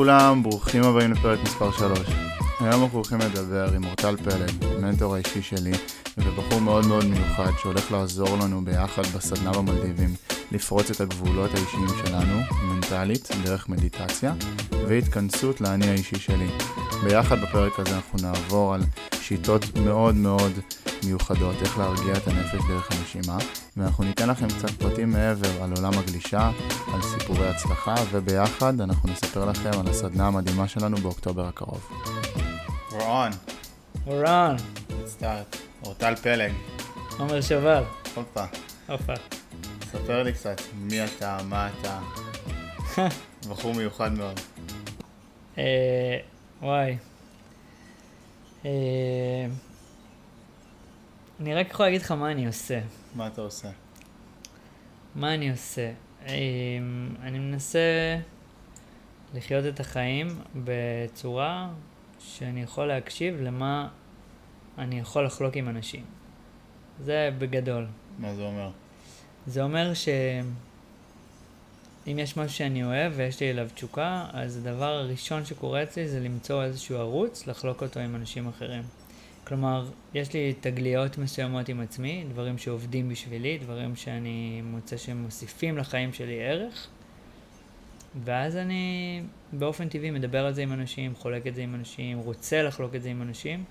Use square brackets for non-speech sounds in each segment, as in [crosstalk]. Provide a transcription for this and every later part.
לכולם, ברוכים הבאים לפרק מספר 3. היום אנחנו הולכים לדבר עם אורטל פלד, מנטור האישי שלי, ובחור מאוד מאוד מיוחד שהולך לעזור לנו ביחד בסדנה במלדיבים לפרוץ את הגבולות האישיים שלנו, מנטלית, דרך מדיטציה, והתכנסות לאני האישי שלי. ביחד בפרק הזה אנחנו נעבור על שיטות מאוד מאוד מיוחדות, איך להרגיע את הנפש דרך הנשימה, ואנחנו ניתן לכם קצת פרטים מעבר על עולם הגלישה, על סיפורי הצלחה, וביחד אנחנו נספר לכם על הסדנה המדהימה שלנו באוקטובר הקרוב. We're on. We're on. Let's start. אורטל פלג. עומר שובל. הופה. הופה. ספר לי קצת מי אתה, מה אתה. [laughs] בחור מיוחד מאוד. אה, וואי. אני רק יכול להגיד לך מה אני עושה. מה אתה עושה? מה אני עושה? אה, אני מנסה לחיות את החיים בצורה שאני יכול להקשיב למה אני יכול לחלוק עם אנשים. זה בגדול. מה זה אומר? זה אומר שאם יש משהו שאני אוהב ויש לי אליו תשוקה, אז הדבר הראשון שקורה אצלי זה למצוא איזשהו ערוץ, לחלוק אותו עם אנשים אחרים. כלומר, יש לי תגליות מסוימות עם עצמי, דברים שעובדים בשבילי, דברים שאני מוצא שהם מוסיפים לחיים שלי ערך, ואז אני באופן טבעי מדבר על זה עם אנשים, חולק את זה עם אנשים, רוצה לחלוק את זה עם אנשים,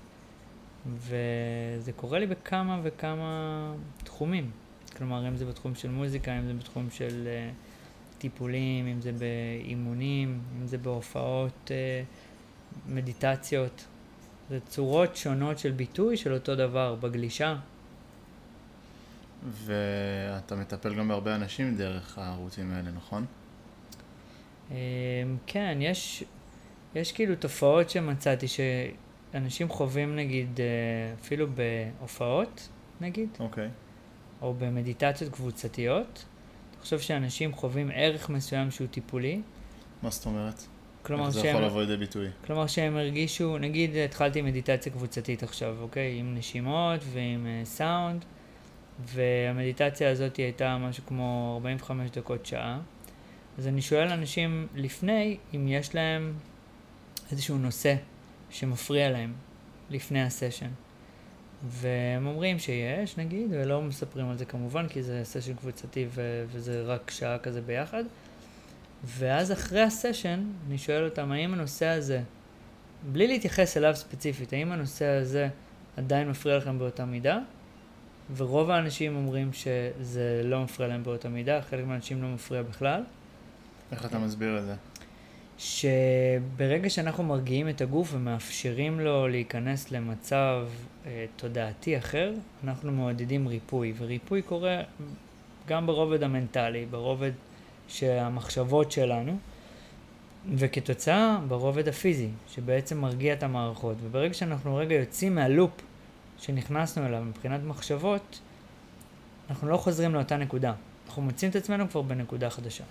וזה קורה לי בכמה וכמה תחומים. כלומר, אם זה בתחום של מוזיקה, אם זה בתחום של uh, טיפולים, אם זה באימונים, אם זה בהופעות, uh, מדיטציות. זה צורות שונות של ביטוי של אותו דבר, בגלישה. ואתה מטפל גם בהרבה אנשים דרך הערוצים האלה, נכון? Um, כן, יש, יש כאילו תופעות שמצאתי שאנשים חווים נגיד uh, אפילו בהופעות, נגיד. אוקיי. Okay. או במדיטציות קבוצתיות, אתה חושב שאנשים חווים ערך מסוים שהוא טיפולי. מה זאת אומרת? כלומר איך זה שהם, יכול לבוא לידי ביטוי? כלומר שהם הרגישו, נגיד התחלתי מדיטציה קבוצתית עכשיו, אוקיי? עם נשימות ועם uh, סאונד, והמדיטציה הזאת הייתה משהו כמו 45 דקות שעה. אז אני שואל אנשים לפני אם יש להם איזשהו נושא שמפריע להם לפני הסשן. והם אומרים שיש, נגיד, ולא מספרים על זה כמובן, כי זה סשן קבוצתי ו- וזה רק שעה כזה ביחד. ואז אחרי הסשן, אני שואל אותם, האם הנושא הזה, בלי להתייחס אליו ספציפית, האם הנושא הזה עדיין מפריע לכם באותה מידה? ורוב האנשים אומרים שזה לא מפריע להם באותה מידה, חלק מהאנשים לא מפריע בכלל. איך אתה מסביר את זה? שברגע שאנחנו מרגיעים את הגוף ומאפשרים לו להיכנס למצב אה, תודעתי אחר, אנחנו מעודדים ריפוי, וריפוי קורה גם ברובד המנטלי, ברובד שהמחשבות שלנו, וכתוצאה ברובד הפיזי, שבעצם מרגיע את המערכות. וברגע שאנחנו רגע יוצאים מהלופ שנכנסנו אליו מבחינת מחשבות, אנחנו לא חוזרים לאותה נקודה. אנחנו מוצאים את עצמנו כבר בנקודה חדשה.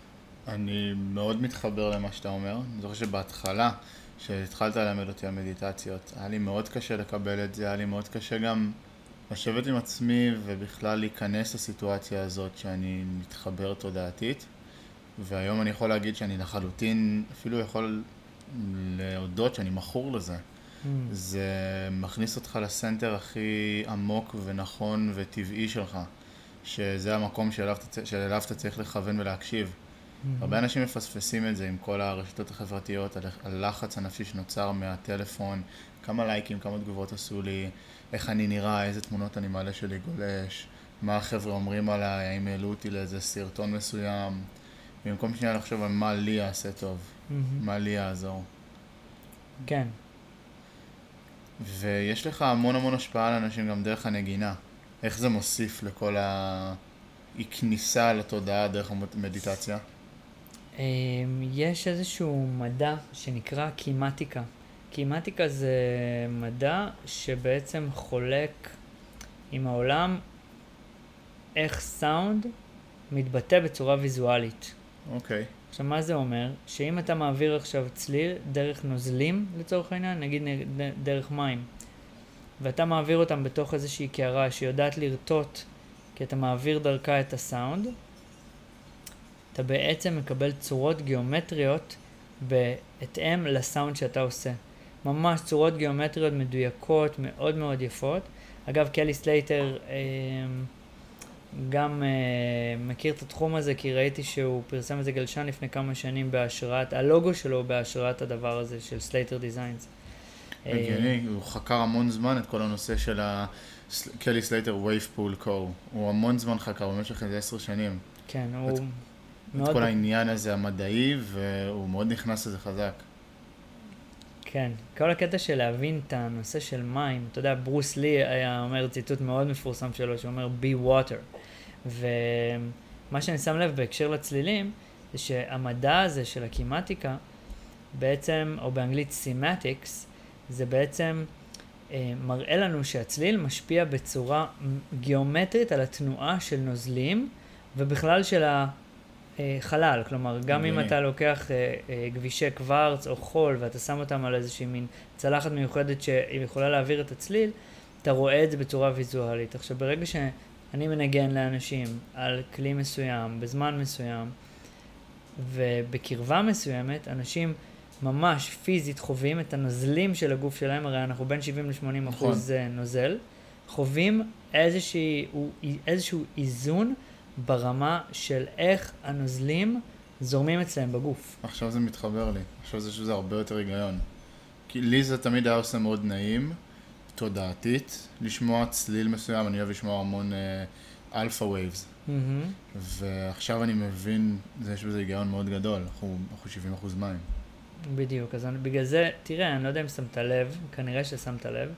אני מאוד מתחבר למה שאתה אומר. אני זוכר שבהתחלה, כשהתחלת ללמד אותי על מדיטציות, היה לי מאוד קשה לקבל את זה, היה לי מאוד קשה גם לשבת עם עצמי ובכלל להיכנס לסיטואציה הזאת שאני מתחבר תודעתית. והיום אני יכול להגיד שאני לחלוטין, אפילו יכול להודות שאני מכור לזה. Mm. זה מכניס אותך לסנטר הכי עמוק ונכון וטבעי שלך, שזה המקום שאליו, שאליו אתה צריך לכוון ולהקשיב. Mm-hmm. הרבה אנשים מפספסים את זה עם כל הרשתות החברתיות, הלחץ הנפשי שנוצר מהטלפון, כמה לייקים, כמה תגובות עשו לי, איך אני נראה, איזה תמונות אני מעלה שלי גולש, מה החבר'ה אומרים עליי, האם העלו אותי לאיזה סרטון מסוים, במקום שנייה לחשוב על מה לי יעשה טוב, mm-hmm. מה לי יעזור. כן. ויש לך המון המון השפעה על אנשים גם דרך הנגינה. איך זה מוסיף לכל הכניסה לתודעה דרך המדיטציה? אמ, יש איזשהו מדע שנקרא קימטיקה. קימטיקה זה מדע שבעצם חולק עם העולם איך סאונד מתבטא בצורה ויזואלית. אוקיי. Okay. עכשיו, מה זה אומר? שאם אתה מעביר עכשיו צליל דרך נוזלים, לצורך העניין, נגיד דרך מים, ואתה מעביר אותם בתוך איזושהי קערה שיודעת לרטוט, כי אתה מעביר דרכה את הסאונד, אתה בעצם מקבל צורות גיאומטריות בהתאם לסאונד שאתה עושה. ממש צורות גיאומטריות מדויקות, מאוד מאוד יפות. אגב, קלי סלייטר אה, גם אה, מכיר את התחום הזה, כי ראיתי שהוא פרסם איזה גלשן לפני כמה שנים בהשראת, הלוגו שלו בהשראת הדבר הזה של Slater Designs. הגיוני, הוא חקר המון זמן את כל הנושא של קלי סלייטר wave pool קור. הוא המון זמן חקר, במשך איזה עשר שנים. כן, הוא את מאוד... כל העניין הזה המדעי, והוא מאוד נכנס לזה חזק. כן, כל הקטע של להבין את הנושא של מים, אתה יודע, ברוס לי היה אומר ציטוט מאוד מפורסם שלו, שאומר be water. ומה שאני שם לב בהקשר לצלילים, זה שהמדע הזה של הקימטיקה, בעצם, או באנגלית סימטיקס, זה בעצם אה, מראה לנו שהצליל משפיע בצורה גיאומטרית על התנועה של נוזלים, ובכלל של החלל. כלומר, גם אם אתה לוקח אה, אה, גבישי קוורץ או חול, ואתה שם אותם על איזושהי מין צלחת מיוחדת שהיא יכולה להעביר את הצליל, אתה רואה את זה בצורה ויזואלית. עכשיו, ברגע שאני מנגן לאנשים על כלי מסוים, בזמן מסוים, ובקרבה מסוימת, אנשים ממש פיזית חווים את הנוזלים של הגוף שלהם, הרי אנחנו בין 70 ל-80 נכון. אחוז אה, נוזל, חווים איזשהו, איזשהו איזון ברמה של איך הנוזלים זורמים אצלם בגוף. עכשיו זה מתחבר לי, עכשיו זה שזה הרבה יותר היגיון. כי לי זה תמיד היה עושה מאוד נעים, תודעתית, לשמוע צליל מסוים, אני אוהב לשמוע המון alpha uh, waves. Mm-hmm. ועכשיו אני מבין, יש בזה היגיון מאוד גדול, אנחנו, אנחנו 70 אחוז מים. בדיוק, אז אני, בגלל זה, תראה, אני לא יודע אם שמת לב, כנראה ששמת לב,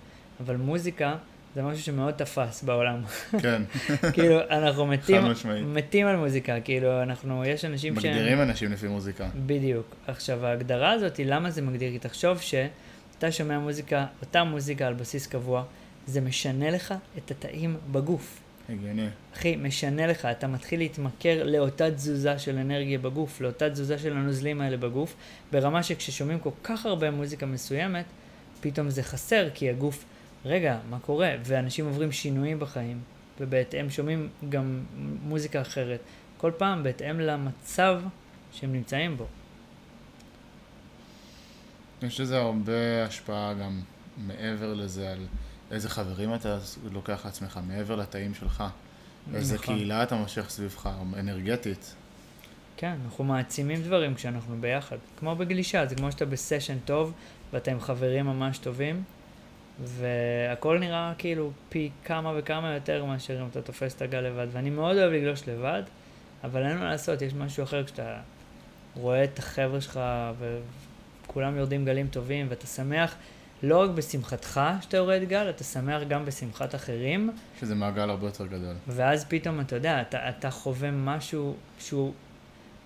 אבל מוזיקה זה משהו שמאוד תפס בעולם. כן. [laughs] כאילו, אנחנו מתים, מתים על מוזיקה, כאילו, אנחנו, יש אנשים שהם... מגדירים אנשים לפי מוזיקה. בדיוק. עכשיו, ההגדרה הזאת למה זה מגדיר, כי תחשוב שאתה שומע מוזיקה, אותה מוזיקה על בסיס קבוע, זה משנה לך את התאים בגוף. הגיוני. אחי, משנה לך, אתה מתחיל להתמכר לאותה תזוזה של אנרגיה בגוף, לאותה תזוזה של הנוזלים האלה בגוף, ברמה שכששומעים כל כך הרבה מוזיקה מסוימת, פתאום זה חסר, כי הגוף, רגע, מה קורה? ואנשים עוברים שינויים בחיים, ובהתאם שומעים גם מוזיקה אחרת, כל פעם בהתאם למצב שהם נמצאים בו. יש לזה הרבה השפעה גם מעבר לזה על... איזה חברים אתה לוקח לעצמך מעבר לתאים שלך, איזה נכון. קהילה אתה מושך סביבך, אנרגטית. כן, אנחנו מעצימים דברים כשאנחנו ביחד. כמו בגלישה, זה כמו שאתה בסשן טוב ואתה עם חברים ממש טובים, והכל נראה כאילו פי כמה וכמה יותר מאשר אם אתה תופס את הגל לבד. ואני מאוד אוהב לגלוש לבד, אבל אין מה לעשות, יש משהו אחר כשאתה רואה את החבר'ה שלך וכולם יורדים גלים טובים ואתה שמח. לא רק בשמחתך שאתה יורד גל, אתה שמח גם בשמחת אחרים. שזה מעגל הרבה יותר גדול. ואז פתאום, אתה יודע, אתה, אתה חווה משהו שהוא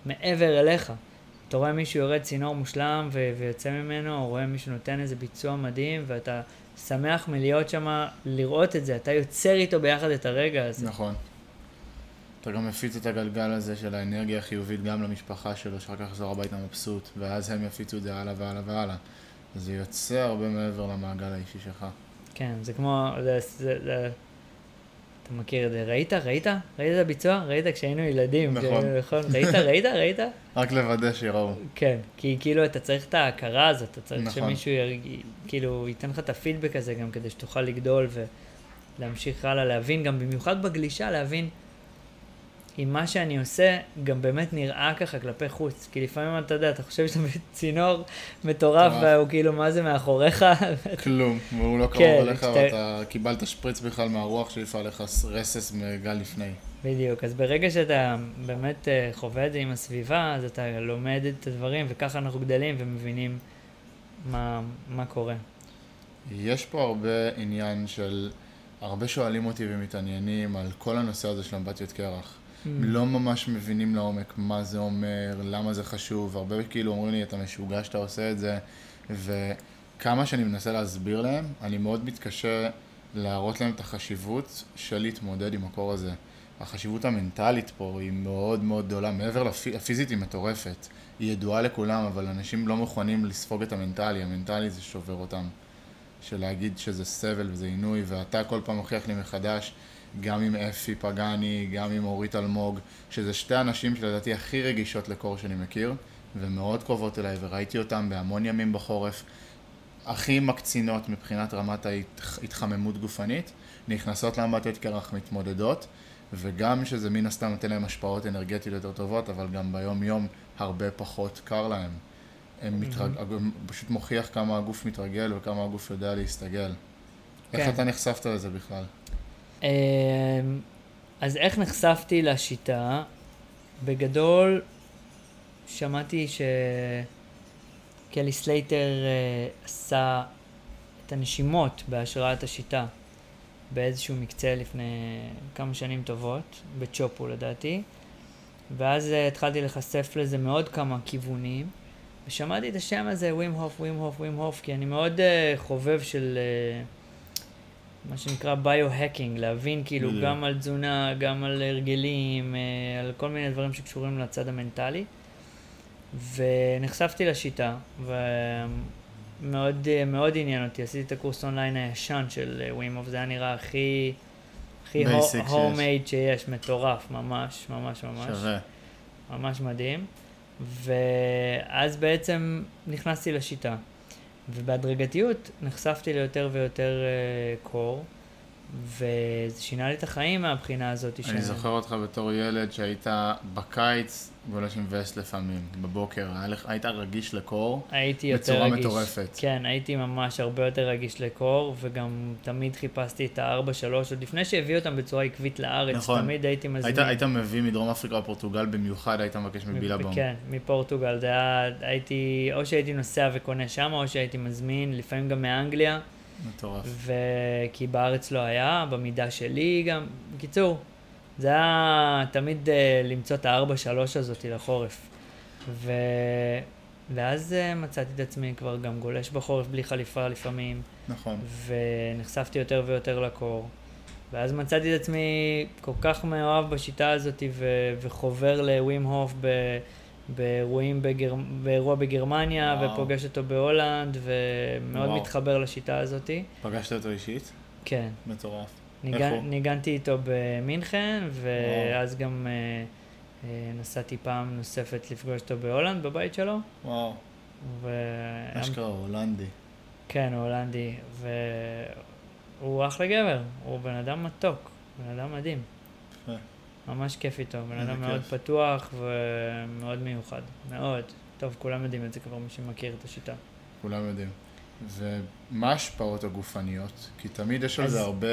מעבר אליך. אתה רואה מישהו יורד צינור מושלם ו- ויוצא ממנו, או רואה מישהו נותן איזה ביצוע מדהים, ואתה שמח מלהיות שם, לראות את זה. אתה יוצר איתו ביחד את הרגע הזה. נכון. אתה גם מפיץ את הגלגל הזה של האנרגיה החיובית גם למשפחה שלו, שאחר כך יחזור הביתה מבסוט, ואז הם יפיצו את זה הלאה והלאה והלאה. זה יוצא הרבה מעבר למעגל האישי שלך. כן, זה כמו, זה, זה, זה, אתה מכיר את זה, ראית? ראית? ראית את הביצוע? ראית כשהיינו ילדים. נכון. נכון, ראית? [laughs] ראית? ראית? רק לוודא שיראו. כן, כי כאילו אתה צריך את ההכרה הזאת, אתה צריך נכון. שמישהו ירג... כאילו ייתן לך את הפידבק הזה גם כדי שתוכל לגדול ולהמשיך הלאה, להבין גם במיוחד בגלישה, להבין אם מה שאני עושה גם באמת נראה ככה כלפי חוץ. כי לפעמים אתה יודע, אתה חושב שאתה בצינור מטורף, והוא כאילו, מה זה מאחוריך? [laughs] כלום, והוא לא קרוב כן, אליך. ואתה קיבלת שפריץ בכלל מהרוח שהפעל לך רסס מגל לפני. בדיוק, אז ברגע שאתה באמת חווה את זה עם הסביבה, אז אתה לומד את הדברים, וככה אנחנו גדלים ומבינים מה, מה קורה. יש פה הרבה עניין של, הרבה שואלים אותי ומתעניינים על כל הנושא הזה של אמבטיות קרח. Mm. לא ממש מבינים לעומק מה זה אומר, למה זה חשוב, הרבה כאילו אומרים לי, אתה משוגע שאתה עושה את זה, וכמה שאני מנסה להסביר להם, אני מאוד מתקשה להראות להם את החשיבות של להתמודד עם הקור הזה. החשיבות המנטלית פה היא מאוד מאוד גדולה, מעבר לפיזית היא מטורפת. היא ידועה לכולם, אבל אנשים לא מוכנים לספוג את המנטלי, המנטלי זה שובר אותם. של להגיד שזה סבל וזה עינוי, ואתה כל פעם מוכיח לי מחדש גם עם אפי פגני, גם עם אורית אלמוג, שזה שתי הנשים שלדעתי הכי רגישות לקור שאני מכיר, ומאוד קרובות אליי, וראיתי אותן בהמון ימים בחורף. הכי מקצינות מבחינת רמת ההתחממות גופנית, נכנסות לאמבטיות קרח מתמודדות, וגם שזה מן הסתם נותן להם השפעות אנרגטיות יותר טובות, אבל גם ביום יום הרבה פחות קר להם. הם מתרג... פשוט מוכיח כמה הגוף מתרגל וכמה הגוף יודע להסתגל. כן. איך אתה נחשפת לזה בכלל? אמ, אז איך נחשפתי לשיטה? בגדול, שמעתי שקלי סלייטר אה, עשה את הנשימות בהשראת השיטה באיזשהו מקצה לפני כמה שנים טובות, בטיהופו לדעתי, ואז אה, התחלתי להיחשף לזה מעוד כמה כיוונים. ושמעתי את השם הזה, ווים הוף, ווים הוף, ווים הוף, כי אני מאוד uh, חובב של uh, מה שנקרא bio-hacking, להבין כאילו yeah. גם על תזונה, גם על הרגלים, uh, על כל מיני דברים שקשורים לצד המנטלי. ונחשפתי לשיטה, ומאוד מאוד עניין אותי, עשיתי את הקורס אונליין הישן של ווים הוף, זה היה נראה הכי... הכי הומייד שיש, מטורף, ממש, ממש ממש. שווה. ממש מדהים. ואז בעצם נכנסתי לשיטה. ובהדרגתיות נחשפתי ליותר ויותר uh, קור, וזה שינה לי את החיים מהבחינה הזאת. אני. זוכר אותך בתור ילד שהיית בקיץ גולש עם וסט לפעמים, בבוקר, היית רגיש לקור הייתי יותר בצורה רגיש. מטורפת. כן, הייתי ממש הרבה יותר רגיש לקור, וגם תמיד חיפשתי את ה-4-3, עוד לפני שהביאו אותם בצורה עקבית לארץ, נכון. תמיד הייתי מזמין. היית, היית מביא מדרום אפריקה לפורטוגל במיוחד, היית מבקש מבילבום. כן, מפורטוגל, זה היה, הייתי, או שהייתי נוסע וקונה שם, או שהייתי מזמין, לפעמים גם מאנגליה. מטורף. וכי בארץ לא היה, במידה שלי גם. בקיצור, זה היה תמיד uh, למצוא את הארבע שלוש הזאת לחורף. ו... ואז uh, מצאתי את עצמי כבר גם גולש בחורף בלי חליפה לפעמים. נכון. ונחשפתי יותר ויותר לקור. ואז מצאתי את עצמי כל כך מאוהב בשיטה הזאת ו- וחובר לווים הוף ב- באירועים בגר... באירוע בגרמניה, וואו. ופוגש אותו בהולנד, ומאוד וואו. מתחבר לשיטה הזאת. פגשת אותו אישית? כן. מטורף. ניגן, ניגנתי איתו במינכן, ואז וואו. גם אה, אה, נסעתי פעם נוספת לפגוש אותו בהולנד, בבית שלו. וואו. ו... אשכרה הולנדי. כן, הוא הולנדי, והוא אחלה גבר, הוא בן אדם מתוק, בן אדם מדהים. ממש כיף איתו, בן אדם מאוד כיף. פתוח ומאוד מיוחד, מאוד. טוב, כולם יודעים את זה כבר, מי שמכיר את השיטה. כולם יודעים. ומה ההשפעות הגופניות? כי תמיד יש על זה הרבה,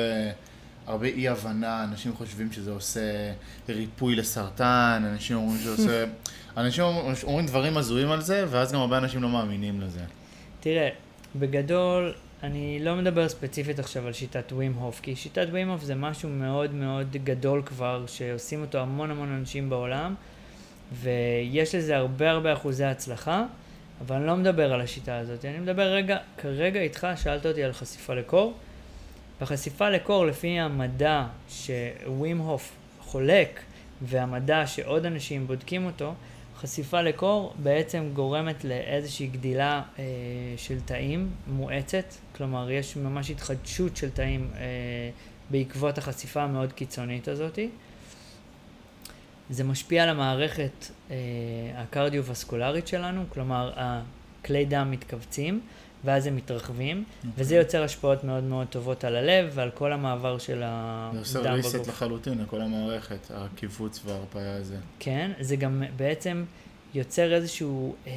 הרבה אי הבנה, אנשים חושבים שזה עושה ריפוי לסרטן, אנשים אומרים שזה עושה... [laughs] אנשים אומרים דברים הזויים על זה, ואז גם הרבה אנשים לא מאמינים לזה. תראה, בגדול, אני לא מדבר ספציפית עכשיו על שיטת ווים הוף, כי שיטת ווים הוף זה משהו מאוד מאוד גדול כבר, שעושים אותו המון המון אנשים בעולם, ויש לזה הרבה הרבה אחוזי הצלחה. אבל אני לא מדבר על השיטה הזאת, אני מדבר רגע, כרגע איתך, שאלת אותי על חשיפה לקור. בחשיפה לקור, לפי המדע שווים הוף חולק, והמדע שעוד אנשים בודקים אותו, חשיפה לקור בעצם גורמת לאיזושהי גדילה אה, של תאים מואצת, כלומר יש ממש התחדשות של תאים אה, בעקבות החשיפה המאוד קיצונית הזאתי. זה משפיע על המערכת אה, הקרדיו-וסקולרית שלנו, כלומר הכלי דם מתכווצים ואז הם מתרחבים, okay. אוקיי. וזה יוצר השפעות מאוד מאוד טובות על הלב ועל כל המעבר של הדם בגוף. זה עושה ריסט לחלוטין לכל המערכת, הקיבוץ וההרפאיה הזה. כן, זה גם בעצם יוצר איזשהו אה,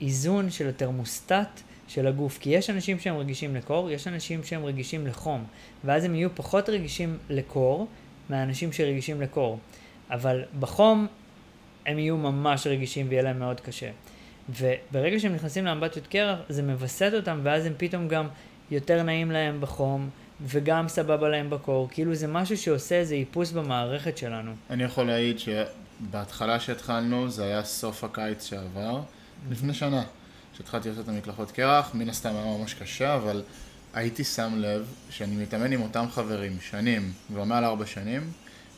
איזון של התרמוסטט של הגוף, כי יש אנשים שהם רגישים לקור, יש אנשים שהם רגישים לחום, ואז הם יהיו פחות רגישים לקור מהאנשים שרגישים לקור. אבל בחום הם יהיו ממש רגישים ויהיה להם מאוד קשה. וברגע שהם נכנסים לאמבטיות קרח, זה מווסת אותם, ואז הם פתאום גם יותר נעים להם בחום, וגם סבבה להם בקור. כאילו זה משהו שעושה איזה איפוס במערכת שלנו. אני יכול להעיד שבהתחלה שהתחלנו, זה היה סוף הקיץ שעבר. לפני שנה. שהתחלתי לעשות את המקלחות קרח, מן הסתם היה ממש קשה, אבל הייתי שם לב שאני מתאמן עם אותם חברים שנים, כבר מעל ארבע שנים,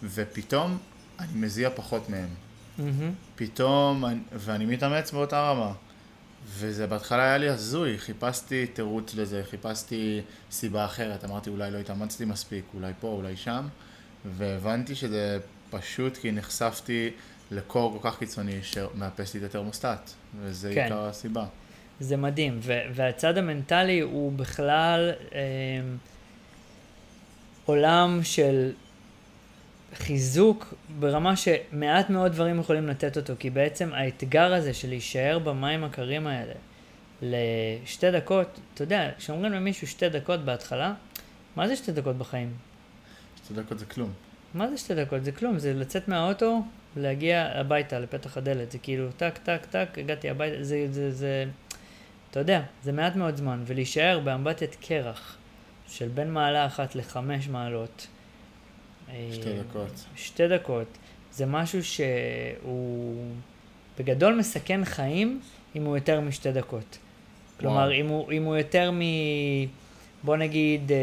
ופתאום אני מזיע פחות מהם. Mm-hmm. פתאום, ואני מתאמץ באותה רמה. וזה בהתחלה היה לי הזוי, חיפשתי תירוץ לזה, חיפשתי סיבה אחרת, אמרתי אולי לא התאמצתי מספיק, אולי פה, אולי שם, והבנתי שזה פשוט כי נחשפתי לקור כל כך קיצוני שמאפס לי את התרמוסטט, וזה כן. עיקר הסיבה. זה מדהים, ו- והצד המנטלי הוא בכלל אה, עולם של חיזוק ברמה שמעט מאוד דברים יכולים לתת אותו, כי בעצם האתגר הזה של להישאר במים הקרים האלה לשתי דקות, אתה יודע, כשאומרים למישהו שתי דקות בהתחלה, מה זה שתי דקות בחיים? שתי דקות זה כלום. מה זה שתי דקות? זה כלום, זה לצאת מהאוטו, להגיע הביתה, לפתח הדלת, זה כאילו טק, טק, טק, הגעתי הביתה, זה, זה, זה, אתה יודע, זה מעט מאוד זמן, ולהישאר באמבטיית קרח של בין מעלה אחת לחמש מעלות. שתי אה, דקות. שתי דקות, זה משהו שהוא בגדול מסכן חיים אם הוא יותר משתי דקות. כלומר, אם הוא, אם הוא יותר מ... בוא נגיד, אה,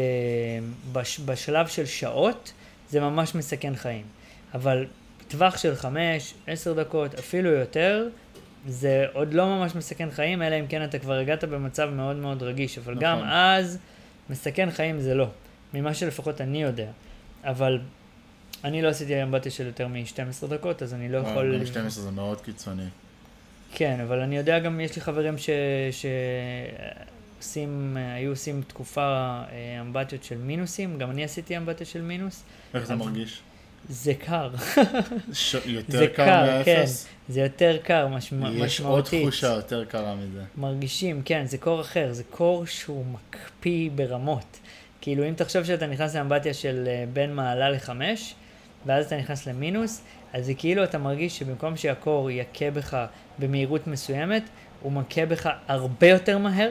בש, בשלב של שעות, זה ממש מסכן חיים. אבל טווח של חמש, עשר דקות, אפילו יותר, זה עוד לא ממש מסכן חיים, אלא אם כן אתה כבר הגעת במצב מאוד מאוד רגיש. אבל נכון. גם אז, מסכן חיים זה לא. ממה שלפחות אני יודע. אבל אני לא עשיתי אמבטיה של יותר מ-12 דקות, אז אני לא יכול... גם 12 זה מאוד קיצוני. כן, אבל אני יודע גם, יש לי חברים ש... שעושים, היו עושים תקופה אה, אמבטיות של מינוסים, גם אני עשיתי אמבטיה של מינוס. איך זה מרגיש? זה קר, ש- [laughs] זה יותר קר, קר כן. מאפס? זה יותר קר, משמע, יש עוד משמעותית. תחושה יותר קרה מזה. מרגישים, כן, זה קור אחר, זה קור שהוא מקפיא ברמות. כאילו, אם תחשוב שאתה נכנס לאמבטיה של אה, בין מעלה לחמש, ואז אתה נכנס למינוס, אז זה כאילו אתה מרגיש שבמקום שהקור יכה בך במהירות מסוימת, הוא מכה בך הרבה יותר מהר,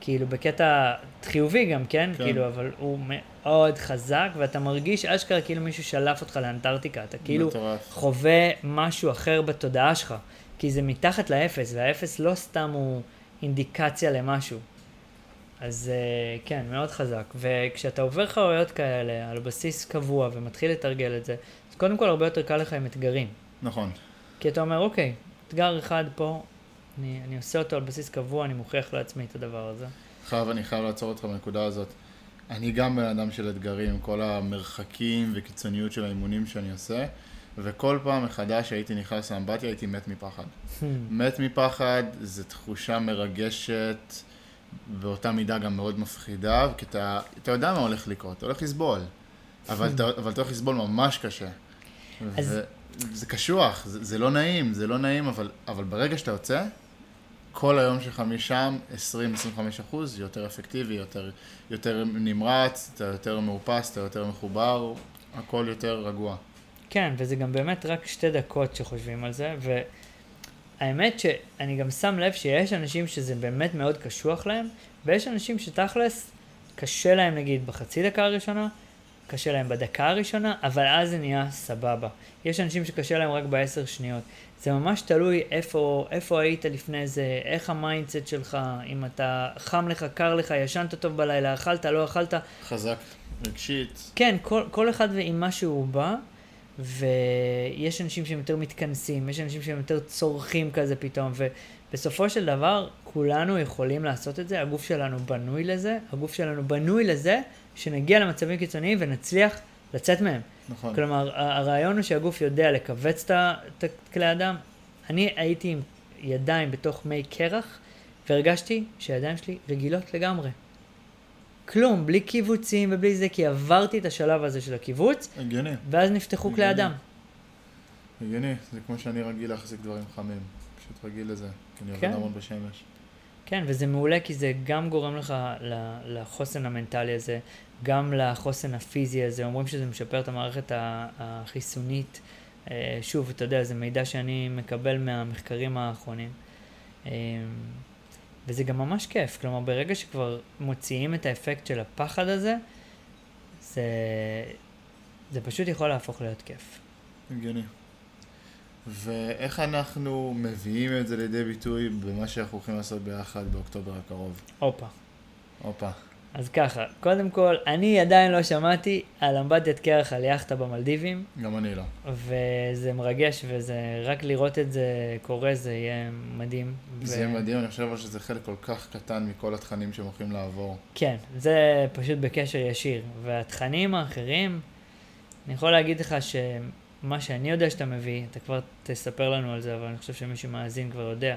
כאילו בקטע חיובי גם, כן? כן. כאילו, אבל הוא מאוד חזק, ואתה מרגיש אשכרה כאילו מישהו שלף אותך לאנטארקטיקה. אתה כאילו מטורף. חווה משהו אחר בתודעה שלך, כי זה מתחת לאפס, והאפס לא סתם הוא אינדיקציה למשהו. אז אה, כן, מאוד חזק. וכשאתה עובר חוויות כאלה על בסיס קבוע ומתחיל לתרגל את זה, אז קודם כל הרבה יותר קל לך עם אתגרים. נכון. כי אתה אומר, אוקיי, אתגר אחד פה, אני, אני עושה אותו על בסיס קבוע, אני מוכיח לעצמי את הדבר הזה. חייב, אני חייב לעצור אותך בנקודה הזאת. אני גם בן אדם של אתגרים, כל המרחקים וקיצוניות של האימונים שאני עושה, וכל פעם מחדש שהייתי נכנס לאמבטיה הייתי מת מפחד. מת מפחד זו תחושה מרגשת, באותה מידה גם מאוד מפחידה, כי אתה, אתה יודע מה הולך לקרות, אתה הולך לסבול, אבל אתה, אבל אתה הולך לסבול ממש קשה. אז- וזה קשוח, זה, זה לא נעים, זה לא נעים, אבל, אבל ברגע שאתה יוצא, כל היום שלך משם, 20-25 אחוז, יותר אפקטיבי, יותר, יותר נמרץ, אתה יותר מאופס, אתה יותר מחובר, הכל יותר רגוע. כן, וזה גם באמת רק שתי דקות שחושבים על זה, והאמת שאני גם שם לב שיש אנשים שזה באמת מאוד קשוח להם, ויש אנשים שתכלס קשה להם נגיד בחצי דקה הראשונה, קשה להם בדקה הראשונה, אבל אז זה נהיה סבבה. יש אנשים שקשה להם רק בעשר שניות. זה ממש תלוי איפה, איפה היית לפני זה, איך ה mindset שלך, אם אתה חם לך, קר לך, ישנת טוב בלילה, אכלת, לא אכלת, חזק רגשית, כן, כל, כל אחד ועם מה שהוא בא, ויש אנשים שהם יותר מתכנסים, יש אנשים שהם יותר צורכים כזה פתאום, ובסופו של דבר, כולנו יכולים לעשות את זה, הגוף שלנו בנוי לזה, הגוף שלנו בנוי לזה, שנגיע למצבים קיצוניים ונצליח לצאת מהם. נכון. כלומר, הרעיון הוא שהגוף יודע לכווץ את כלי הדם. אני הייתי עם ידיים בתוך מי קרח, והרגשתי שהידיים שלי רגילות לגמרי. כלום, בלי קיבוצים ובלי זה, כי עברתי את השלב הזה של הקיבוץ, הגיוני, ואז נפתחו כלי. הדם. הגיוני, זה כמו שאני רגיל להחזיק דברים חמים, פשוט רגיל לזה, כי אני כן. עובד המון בשמש. כן, וזה מעולה כי זה גם גורם לך לחוסן המנטלי הזה, גם לחוסן הפיזי הזה, אומרים שזה משפר את המערכת החיסונית. אה, שוב, אתה יודע, זה מידע שאני מקבל מהמחקרים האחרונים. וזה גם ממש כיף, כלומר ברגע שכבר מוציאים את האפקט של הפחד הזה, זה, זה פשוט יכול להפוך להיות כיף. הגיוני. ואיך אנחנו מביאים את זה לידי ביטוי במה שאנחנו הולכים לעשות ביחד באוקטובר הקרוב? הופה. הופה. אז ככה, קודם כל, אני עדיין לא שמעתי על אמבטיית קרח על יאכטה במלדיבים. גם אני לא. וזה מרגש, וזה, רק לראות את זה קורה, זה יהיה מדהים. זה יהיה מדהים, אני חושב שזה חלק כל כך קטן מכל התכנים שהם הולכים לעבור. כן, זה פשוט בקשר ישיר. והתכנים האחרים, אני יכול להגיד לך מה שאני יודע שאתה מביא, אתה כבר תספר לנו על זה, אבל אני חושב שמי שמאזין כבר יודע.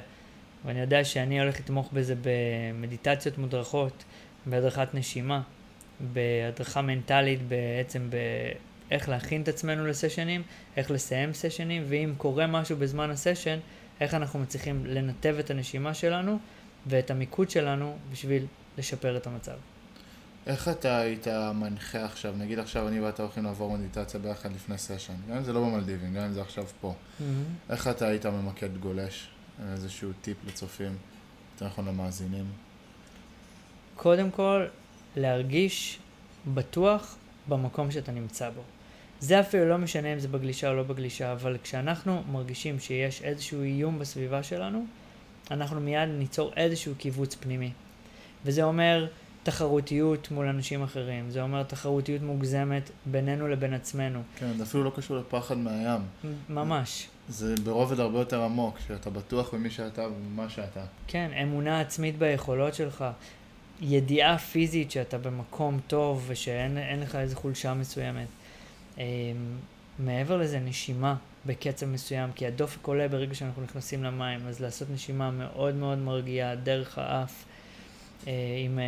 ואני יודע שאני הולך לתמוך בזה במדיטציות מודרכות, בהדרכת נשימה, בהדרכה מנטלית, בעצם באיך להכין את עצמנו לסשנים, איך לסיים סשנים, ואם קורה משהו בזמן הסשן, איך אנחנו מצליחים לנתב את הנשימה שלנו ואת המיקוד שלנו בשביל לשפר את המצב. איך אתה היית מנחה עכשיו, נגיד עכשיו אני ואתה הולכים לעבור מדיטציה ביחד לפני סשן, גם אם זה לא במלדיבים, גם אם זה עכשיו פה. Mm-hmm. איך אתה היית ממקד גולש? איזשהו טיפ לצופים, יותר נכון למאזינים? קודם כל, להרגיש בטוח במקום שאתה נמצא בו. זה אפילו לא משנה אם זה בגלישה או לא בגלישה, אבל כשאנחנו מרגישים שיש איזשהו איום בסביבה שלנו, אנחנו מיד ניצור איזשהו קיבוץ פנימי. וזה אומר תחרותיות מול אנשים אחרים, זה אומר תחרותיות מוגזמת בינינו לבין עצמנו. כן, זה אפילו לא קשור לפחד מהים. ממש. זה ברובד הרבה יותר עמוק, שאתה בטוח במי שאתה ובמה שאתה. כן, אמונה עצמית ביכולות שלך, ידיעה פיזית שאתה במקום טוב ושאין לך איזו חולשה מסוימת. אמ, מעבר לזה, נשימה בקצב מסוים, כי הדופק עולה ברגע שאנחנו נכנסים למים, אז לעשות נשימה מאוד מאוד מרגיעה דרך האף. אה, עם, אה,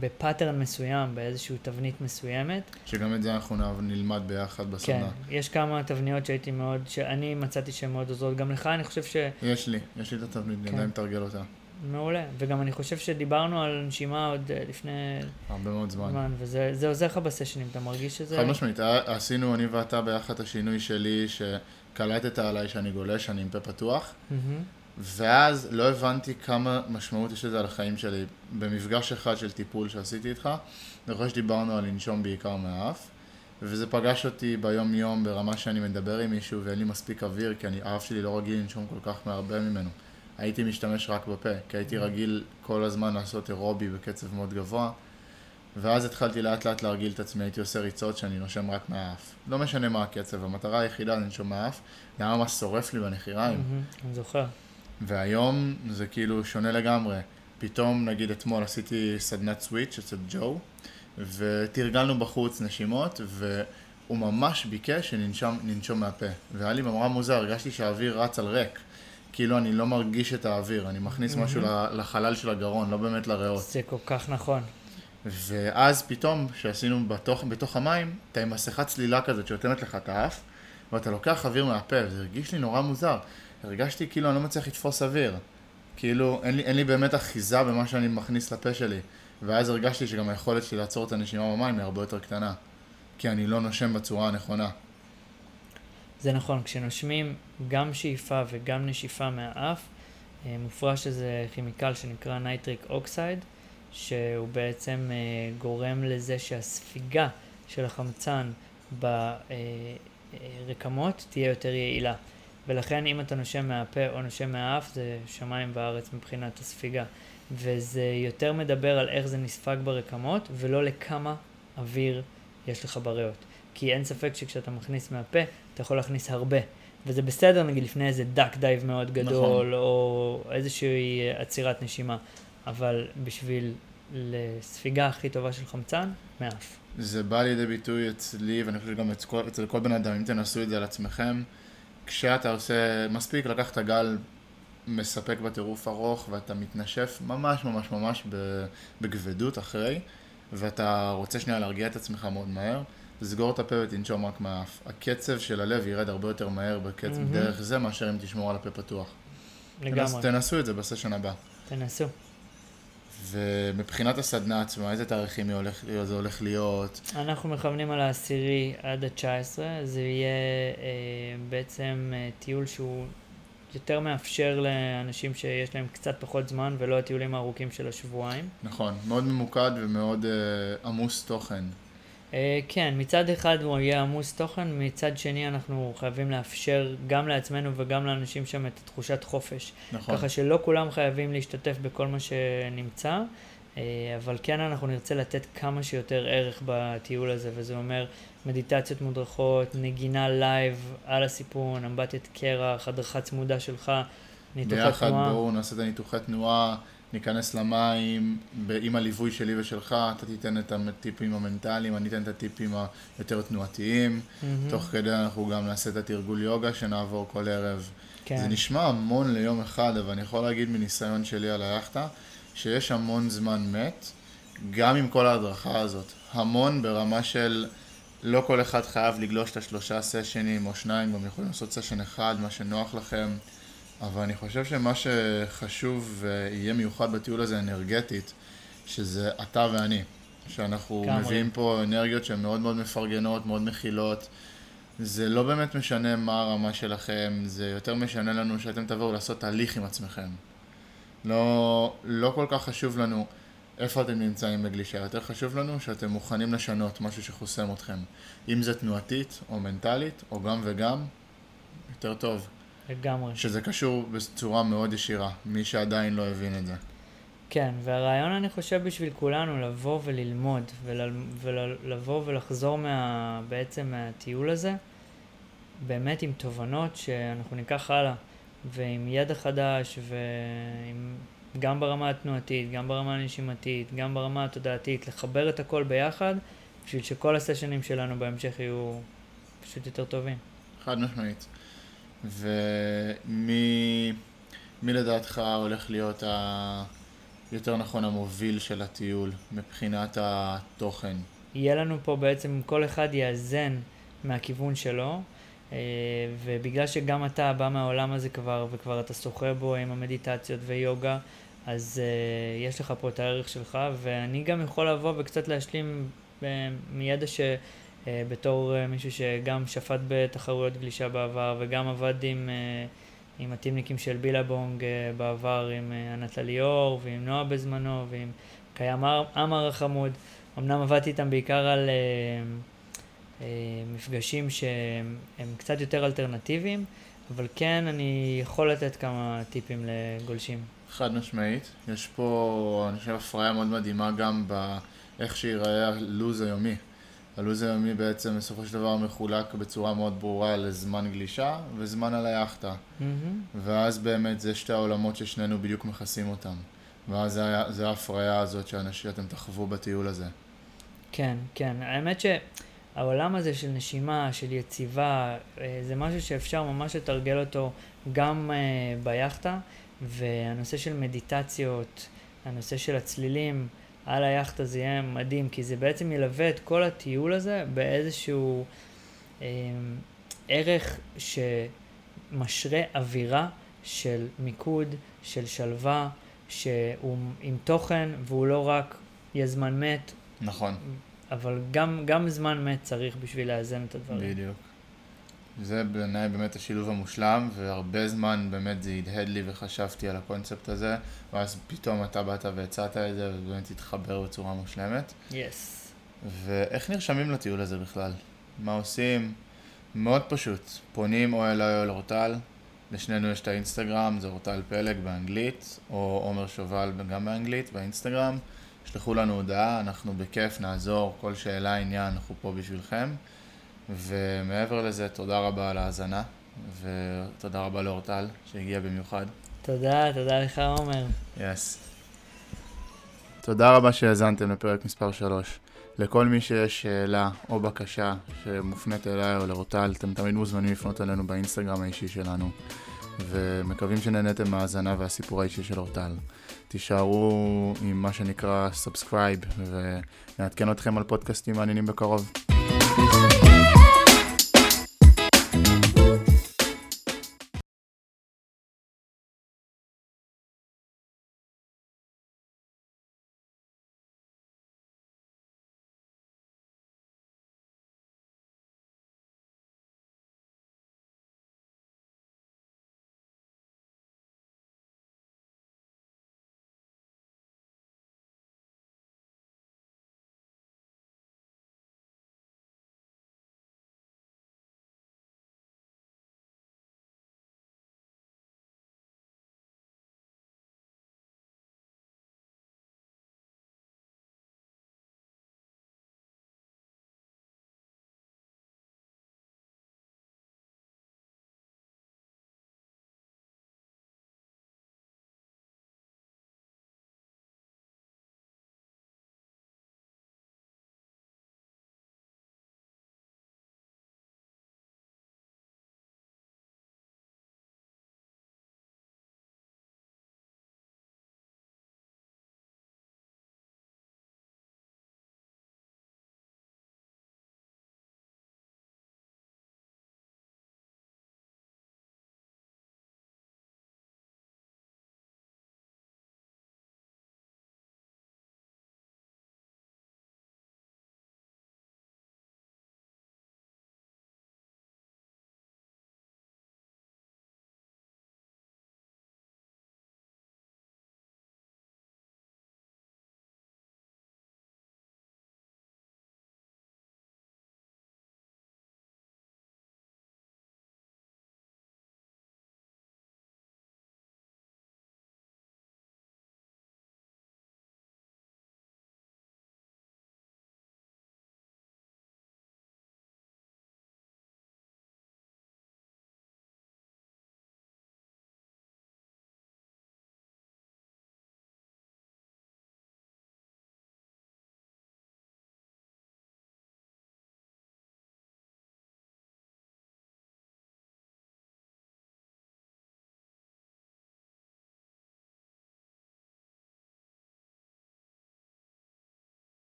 בפאטרן מסוים, באיזושהי תבנית מסוימת. שגם את זה אנחנו נלמד ביחד בסדנה. כן, יש כמה תבניות שהייתי מאוד, שאני מצאתי שהן מאוד עוזרות. גם לך, אני חושב ש... יש לי, יש לי את התבנית, כן. גם מתרגל אותה. מעולה, וגם אני חושב שדיברנו על נשימה עוד אה, לפני... הרבה מאוד זמן. זמן וזה עוזר לך בסשנים, אתה מרגיש שזה... חד משמעית, עשינו אני ואתה ביחד את השינוי שלי, שקלטת עליי שאני גולש, אני עם פה פתוח. Mm-hmm. ואז לא הבנתי כמה משמעות יש לזה על החיים שלי. במפגש אחד של טיפול שעשיתי איתך, אני חושב שדיברנו על לנשום בעיקר מהאף, וזה פגש אותי ביום יום ברמה שאני מדבר עם מישהו ואין לי מספיק אוויר, כי אני, האף שלי לא רגיל לנשום כל כך מהרבה ממנו. הייתי משתמש רק בפה, כי הייתי. רגיל כל הזמן לעשות אירובי בקצב מאוד גבוה, ואז התחלתי לאט לאט להרגיל את עצמי, הייתי עושה ריצות שאני נושם רק מהאף. לא משנה מה הקצב, המטרה היחידה לנשום מהאף, זה היה ממש שורף לי בנחיריים. אני זוכר. והיום זה כאילו שונה לגמרי. פתאום, נגיד אתמול עשיתי סדנת סוויץ' אצל ג'ו, ותרגלנו בחוץ נשימות, והוא ממש ביקש שננשום מהפה. והיה לי ממש מוזר, הרגשתי שהאוויר רץ על ריק. כאילו אני לא מרגיש את האוויר, אני מכניס mm-hmm. משהו לחלל של הגרון, לא באמת לריאות. זה כל כך נכון. ואז פתאום, כשעשינו בתוך, בתוך המים, אתה עם מסכת צלילה כזאת שאותמת לך את האף, ואתה לוקח אוויר מהפה, וזה הרגיש לי נורא מוזר. הרגשתי כאילו אני לא מצליח לתפוס אוויר. כאילו, אין לי, אין לי באמת אחיזה במה שאני מכניס לפה שלי. ואז הרגשתי שגם היכולת שלי לעצור את הנשימה במים היא הרבה יותר קטנה. כי אני לא נושם בצורה הנכונה. זה נכון, כשנושמים גם שאיפה וגם נשיפה מהאף, אה, מופרש איזה כימיקל שנקרא nitric oxide, שהוא בעצם אה, גורם לזה שהספיגה של החמצן ברקמות תהיה יותר יעילה. ולכן אם אתה נושם מהפה או נושם מהאף זה שמיים וארץ מבחינת הספיגה. וזה יותר מדבר על איך זה נספג ברקמות ולא לכמה אוויר יש לך בריאות. כי אין ספק שכשאתה מכניס מהפה אתה יכול להכניס הרבה. וזה בסדר נגיד לפני איזה duck dive מאוד גדול נכון. או איזושהי עצירת נשימה. אבל בשביל לספיגה הכי טובה של חמצן, מאף. זה בא לידי ביטוי אצלי, ואני חושב שגם אצל כל בן אדם, אם תנסו את זה על עצמכם, כשאתה עושה, מספיק לקחת גל מספק בטירוף ארוך ואתה מתנשף ממש ממש ממש בגבדות אחרי ואתה רוצה שנייה להרגיע את עצמך מאוד מהר, סגור את הפה ותנשום רק מהאף. הקצב של הלב ירד הרבה יותר מהר בקצב mm-hmm. דרך זה מאשר אם תשמור על הפה פתוח. לגמרי. תנס, תנסו את זה בסשן הבא. תנסו. ומבחינת הסדנה עצמה, איזה תאריכים הולך, זה הולך להיות? אנחנו מכוונים על העשירי עד ה-19, זה יהיה אה, בעצם אה, טיול שהוא יותר מאפשר לאנשים שיש להם קצת פחות זמן ולא הטיולים הארוכים של השבועיים. נכון, מאוד ממוקד ומאוד אה, עמוס תוכן. Uh, כן, מצד אחד הוא יהיה עמוס תוכן, מצד שני אנחנו חייבים לאפשר גם לעצמנו וגם לאנשים שם את תחושת חופש. נכון. ככה שלא כולם חייבים להשתתף בכל מה שנמצא, uh, אבל כן אנחנו נרצה לתת כמה שיותר ערך בטיול הזה, וזה אומר מדיטציות מודרכות, נגינה live על הסיפון, אמבטיית קרח, הדרכה צמודה שלך, ניתוחי ביחד, תנועה. ביחד בואו נעשה את הניתוחי תנועה. ניכנס למים עם הליווי שלי ושלך, אתה תיתן את הטיפים המנטליים, אני אתן את הטיפים היותר תנועתיים. Mm-hmm. תוך כדי אנחנו גם נעשה את התרגול יוגה שנעבור כל ערב. כן. זה נשמע המון ליום אחד, אבל אני יכול להגיד מניסיון שלי על היאכטה, שיש המון זמן מת, גם עם כל ההדרכה הזאת. המון ברמה של לא כל אחד חייב לגלוש את השלושה סשנים או שניים, גם יכולים לעשות סשן אחד, מה שנוח לכם. אבל אני חושב שמה שחשוב ויהיה מיוחד בטיול הזה אנרגטית, שזה אתה ואני. שאנחנו. מביאים פה אנרגיות שהן מאוד מאוד מפרגנות, מאוד מכילות. זה לא באמת משנה מה הרמה שלכם, זה יותר משנה לנו שאתם תבואו לעשות תהליך עם עצמכם. לא, לא כל כך חשוב לנו איפה אתם נמצאים בגלישה, יותר חשוב לנו שאתם מוכנים לשנות משהו שחוסם אתכם. אם זה תנועתית או מנטלית, או גם וגם, יותר טוב. לגמרי. שזה קשור בצורה מאוד ישירה, מי שעדיין לא הבין את זה. כן, והרעיון אני חושב בשביל כולנו לבוא וללמוד, ולבוא ולחזור מה, בעצם מהטיול הזה, באמת עם תובנות שאנחנו ניקח הלאה, ועם ידע חדש, וגם ברמה התנועתית, גם ברמה הנשימתית, גם ברמה התודעתית, לחבר את הכל ביחד, בשביל שכל הסשנים שלנו בהמשך יהיו פשוט יותר טובים. חד משמעית. ומי לדעתך הולך להיות ה... יותר נכון המוביל של הטיול מבחינת התוכן? יהיה לנו פה בעצם, כל אחד יאזן מהכיוון שלו, אה, ובגלל שגם אתה בא מהעולם הזה כבר, וכבר אתה שוחה בו עם המדיטציות ויוגה, אז uh, יש לך פה את הערך שלך, ואני גם יכול לבוא וקצת להשלים uh, מידע ש... אה, בתור אה, מישהו שגם שפט בתחרויות גלישה בעבר וגם עבד עם, אה, עם הטימניקים של בילבונג בעבר, עם ענת ליאור ועם נועה בזמנו ועם קיים עמר החמוד. אמנם עבדתי איתם בעיקר על מפגשים שהם קצת יותר אלטרנטיביים, אבל כן אני יכול לתת כמה טיפים לגולשים. חד משמעית. יש פה, אני חושב, הפריה מאוד מדהימה גם באיך שיראה הלו"ז היומי. הלו"ז היומי בעצם בסופו של דבר מחולק בצורה מאוד ברורה לזמן גלישה וזמן על היאכטה. Mm-hmm. ואז באמת זה שתי העולמות ששנינו בדיוק מכסים אותם. ואז זה, ההפריה הזאת שאתם תחוו בטיול הזה. כן, כן. האמת שהעולם הזה של נשימה, של יציבה, אה, זה משהו שאפשר ממש לתרגל אותו גם אה, ביאכטה, והנושא של מדיטציות, הנושא של הצלילים, על היאכטה זה יהיה מדהים, כי זה בעצם ילווה את כל הטיול הזה באיזשהו אה, ערך שמשרה אווירה של מיקוד, של שלווה, שהוא עם תוכן והוא לא רק יהיה זמן מת. נכון. אבל גם, גם זמן מת צריך בשביל לאזן את הדברים. בדיוק. זה בעיניי באמת השילוב המושלם, והרבה זמן באמת זה הדהד לי וחשבתי על הקונספט הזה, ואז פתאום אתה באת והצעת את זה, ובאמת התחבר בצורה מושלמת. יס. Yes. ואיך נרשמים לטיול הזה בכלל? מה עושים? מאוד פשוט, פונים או אליי או אל אורטל, לשנינו יש את האינסטגרם, זה אורטל פלג באנגלית, או עומר שובל גם באנגלית, באינסטגרם. שלחו לנו הודעה, אנחנו בכיף נעזור, כל שאלה, עניין, אנחנו פה בשבילכם. ומעבר לזה, תודה רבה על ההאזנה, ותודה רבה לאורטל, שהגיע במיוחד. תודה, תודה לך עומר. Yes. Yes. תודה רבה שהאזנתם לפרק מספר 3. לכל מי שיש שאלה או בקשה שמופנית אליי או לאורטל, אתם תמיד מוזמנים לפנות אלינו באינסטגרם האישי שלנו. ומקווים שנהניתם מההאזנה והסיפור האישי של אורטל. תישארו עם מה שנקרא subscribe, ונעדכן אתכם על פודקאסטים מעניינים בקרוב. thank you